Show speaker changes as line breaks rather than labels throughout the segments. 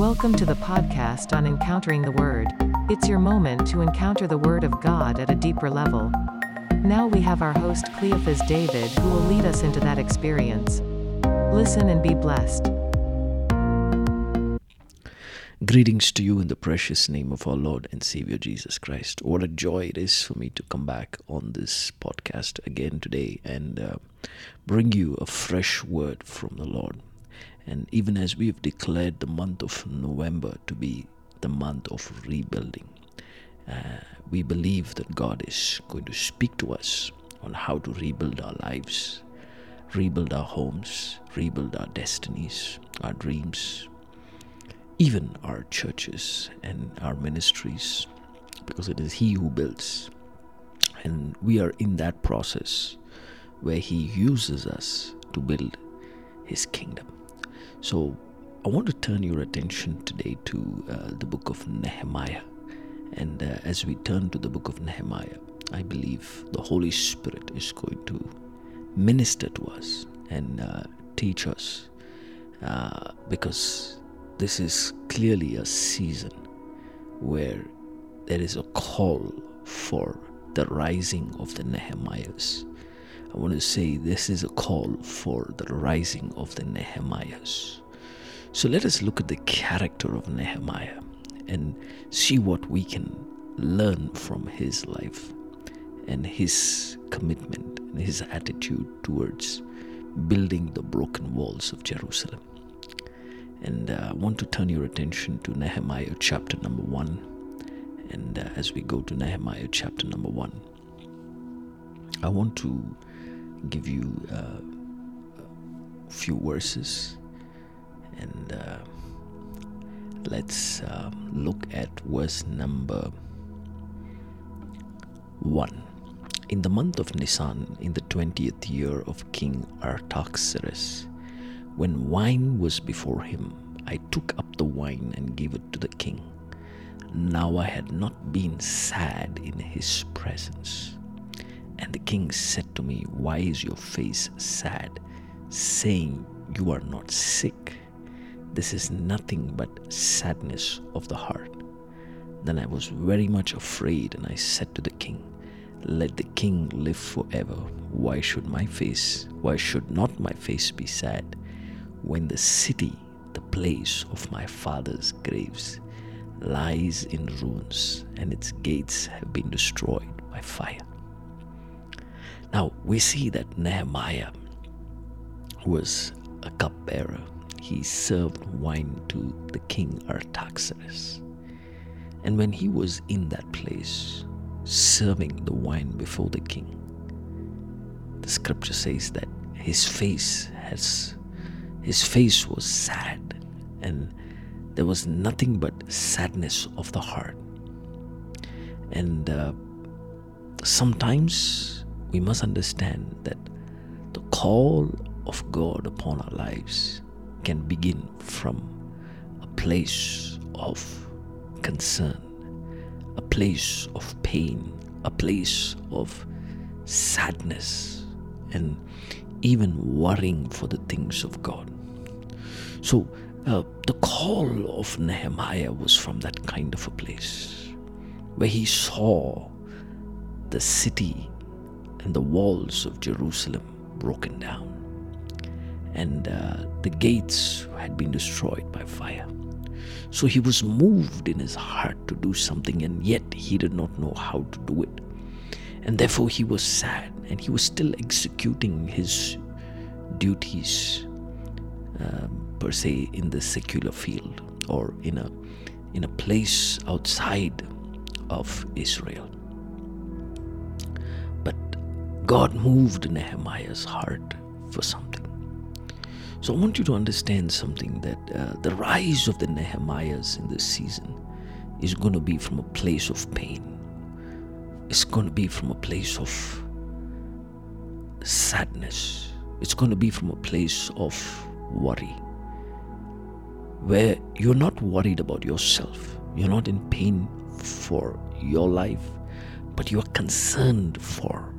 Welcome to the podcast on Encountering the Word. It's your moment to encounter the Word of God at a deeper level. Now we have our host Cleophas David who will lead us into that experience. Listen and be blessed.
Greetings to you in the precious name of our Lord and Savior Jesus Christ. What a joy it is for me to come back on this podcast again today and uh, bring you a fresh word from the Lord. And even as we have declared the month of November to be the month of rebuilding, uh, we believe that God is going to speak to us on how to rebuild our lives, rebuild our homes, rebuild our destinies, our dreams, even our churches and our ministries, because it is He who builds. And we are in that process where He uses us to build His kingdom. So I want to turn your attention today to uh, the book of Nehemiah. And uh, as we turn to the book of Nehemiah, I believe the Holy Spirit is going to minister to us and uh, teach us uh, because this is clearly a season where there is a call for the rising of the Nehemiahs. I want to say this is a call for the rising of the Nehemiahs. So let us look at the character of Nehemiah and see what we can learn from his life and his commitment and his attitude towards building the broken walls of Jerusalem. And uh, I want to turn your attention to Nehemiah chapter number one. And uh, as we go to Nehemiah chapter number one, I want to give you uh, a few verses and uh, let's um, look at verse number one. In the month of Nisan, in the twentieth year of King Artaxerxes, when wine was before him, I took up the wine and gave it to the king. Now I had not been sad in his presence. And the king said to me, Why is your face sad? Saying, You are not sick. This is nothing but sadness of the heart. Then I was very much afraid, and I said to the king, Let the king live forever. Why should my face, why should not my face be sad? when the city, the place of my father's graves, lies in ruins and its gates have been destroyed by fire. Now we see that Nehemiah was a cupbearer. He served wine to the king Artaxerxes. And when he was in that place, serving the wine before the king, the scripture says that his face has his face was sad, and there was nothing but sadness of the heart. And uh, sometimes we must understand that the call of God upon our lives can begin from a place of concern, a place of pain, a place of sadness, and even worrying for the things of God. So, uh, the call of Nehemiah was from that kind of a place where he saw the city and the walls of Jerusalem broken down, and uh, the gates had been destroyed by fire. So he was moved in his heart to do something, and yet he did not know how to do it. And therefore, he was sad and he was still executing his duties um, per se in the secular field or in a in a place outside of Israel. But God moved Nehemiah's heart for something. So I want you to understand something that uh, the rise of the Nehemiahs in this season is going to be from a place of pain. It's going to be from a place of sadness. It's going to be from a place of worry where you're not worried about yourself, you're not in pain for your life, but you're concerned for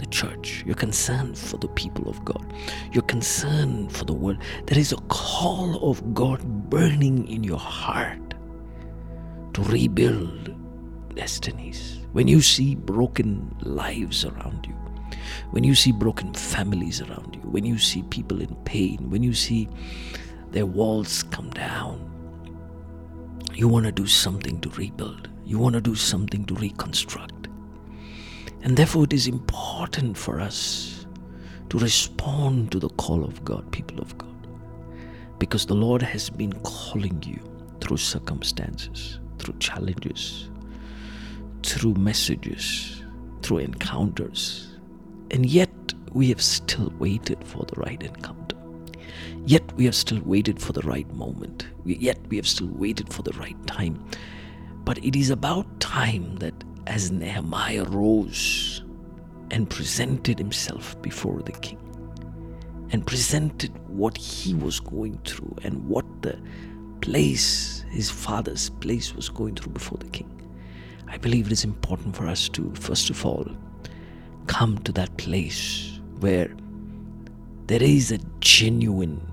the church. You're concerned for the people of God. You're concerned for the world. There is a call of God burning in your heart to rebuild destinies. When you see broken lives around you, when you see broken families around you, when you see people in pain, when you see their walls come down, you want to do something to rebuild. You want to do something to reconstruct. And therefore, it is important for us to respond to the call of God, people of God. Because the Lord has been calling you through circumstances, through challenges, through messages, through encounters. And yet, we have still waited for the right encounter. Yet, we have still waited for the right moment. Yet, we have still waited for the right time. But it is about time that as Nehemiah rose and presented himself before the king and presented what he was going through and what the place, his father's place, was going through before the king. I believe it is important for us to, first of all, come to that place where there is a genuine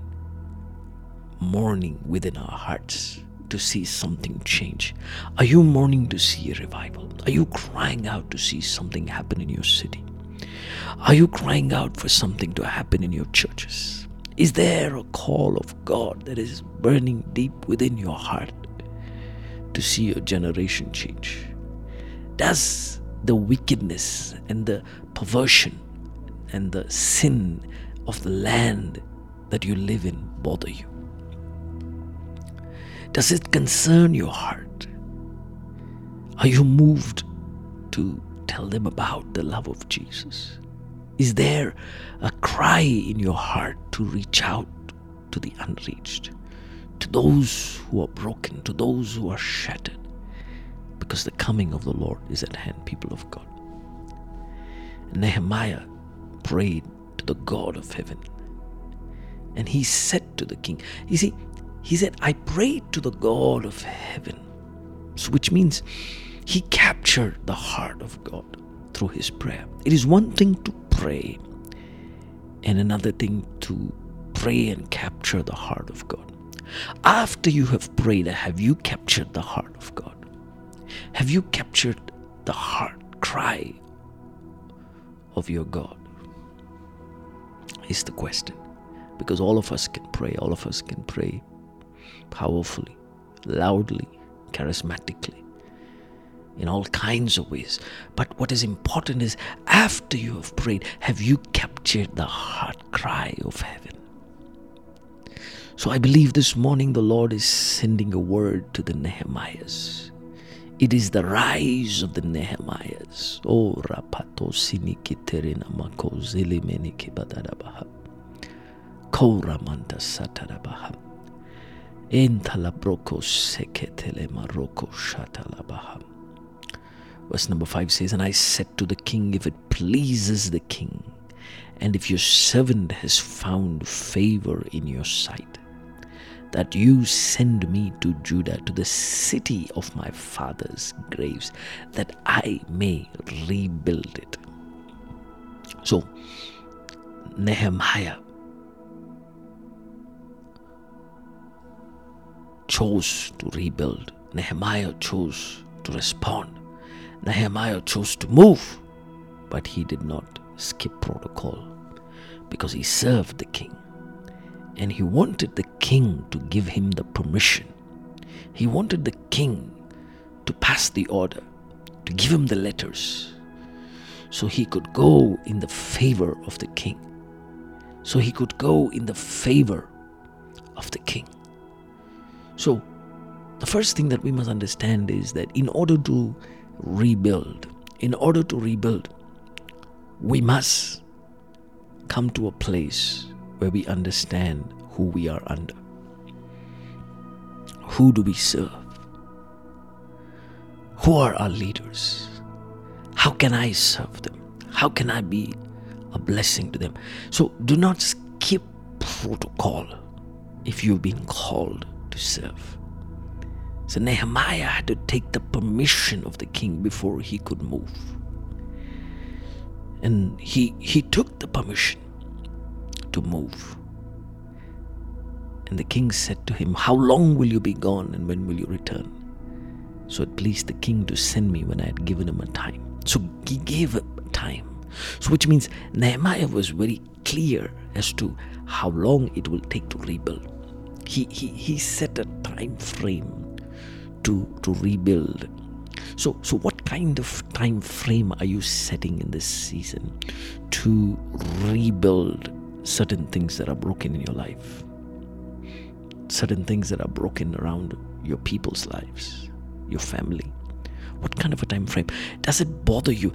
mourning within our hearts to see something change? Are you mourning to see a revival? Are you crying out to see something happen in your city? Are you crying out for something to happen in your churches? Is there a call of God that is burning deep within your heart to see your generation change? Does the wickedness and the perversion and the sin of the land that you live in bother you? Does it concern your heart? Are you moved to tell them about the love of Jesus? Is there a cry in your heart to reach out to the unreached, to those who are broken, to those who are shattered? Because the coming of the Lord is at hand, people of God. Nehemiah prayed to the God of heaven. And he said to the king, You see, he said, I prayed to the God of heaven. So, which means he captured the heart of God through his prayer. It is one thing to pray, and another thing to pray and capture the heart of God. After you have prayed, have you captured the heart of God? Have you captured the heart cry of your God? Is the question. Because all of us can pray, all of us can pray powerfully, loudly, charismatically, in all kinds of ways. But what is important is after you have prayed, have you captured the heart cry of heaven? So I believe this morning the Lord is sending a word to the Nehemiahs. It is the rise of the Nehemiahs. Oh, rapato sinikiterina mako zilimeni kibadarabaha. Kouramanta satarabaha. Verse number 5 says, And I said to the king, If it pleases the king, and if your servant has found favor in your sight, that you send me to Judah, to the city of my father's graves, that I may rebuild it. So, Nehemiah chose to rebuild. Nehemiah chose to respond. Nehemiah chose to move, but he did not skip protocol because he served the king. And he wanted the king to give him the permission. He wanted the king to pass the order, to give him the letters, so he could go in the favor of the king. So he could go in the favor of the king. So, the first thing that we must understand is that in order to rebuild, in order to rebuild, we must come to a place where we understand who we are under. Who do we serve? Who are our leaders? How can I serve them? How can I be a blessing to them? So do not skip protocol if you've been called serve. So Nehemiah had to take the permission of the king before he could move. And he, he took the permission to move. And the king said to him, How long will you be gone and when will you return? So it pleased the king to send me when I had given him a time. So he gave a time. So which means Nehemiah was very clear as to how long it will take to rebuild. He, he, he set a time frame to, to rebuild. So, so what kind of time frame are you setting in this season to rebuild certain things that are broken in your life? Certain things that are broken around your people's lives, your family. What kind of a time frame? Does it bother you?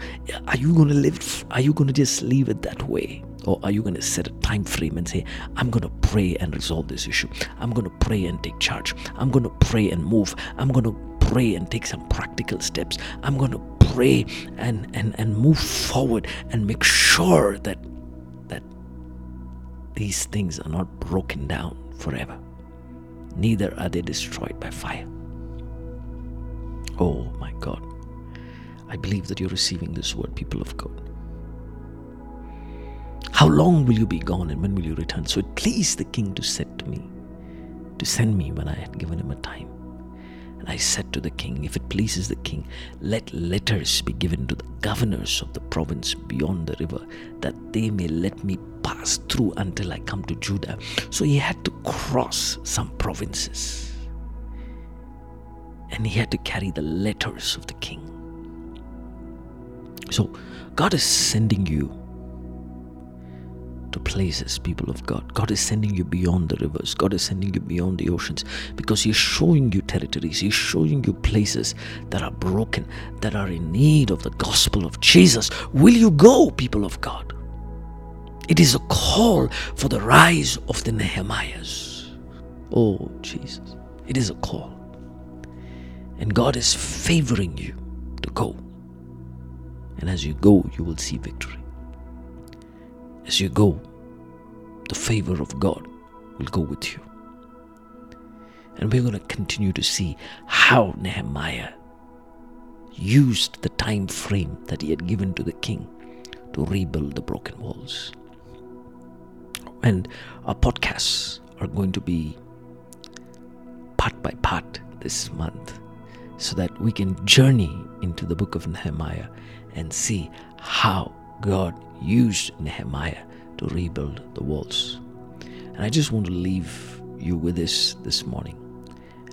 Are you going to live? Are you going to just leave it that way? Or are you going to set a time frame and say, I'm going to pray and resolve this issue? I'm going to pray and take charge. I'm going to pray and move. I'm going to pray and take some practical steps. I'm going to pray and, and, and move forward and make sure that that these things are not broken down forever. Neither are they destroyed by fire. Oh my God. I believe that you're receiving this word, people of God. How long will you be gone and when will you return? So it pleased the king to to me, to send me when I had given him a time. And I said to the king, If it pleases the king, let letters be given to the governors of the province beyond the river, that they may let me pass through until I come to Judah. So he had to cross some provinces. And he had to carry the letters of the king. So God is sending you to places, people of God. God is sending you beyond the rivers. God is sending you beyond the oceans because He's showing you territories. He's showing you places that are broken, that are in need of the gospel of Jesus. Will you go, people of God? It is a call for the rise of the Nehemiahs. Oh, Jesus. It is a call. And God is favoring you to go. And as you go, you will see victory. As you go, the favor of God will go with you. And we're going to continue to see how Nehemiah used the time frame that he had given to the king to rebuild the broken walls. And our podcasts are going to be part by part this month so that we can journey into the book of Nehemiah and see how God used Nehemiah to rebuild the walls. And I just want to leave you with this this morning.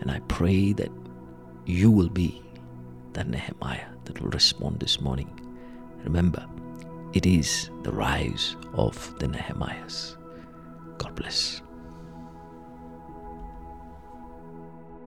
And I pray that you will be that Nehemiah that will respond this morning. Remember, it is the rise of the Nehemiahs. God bless.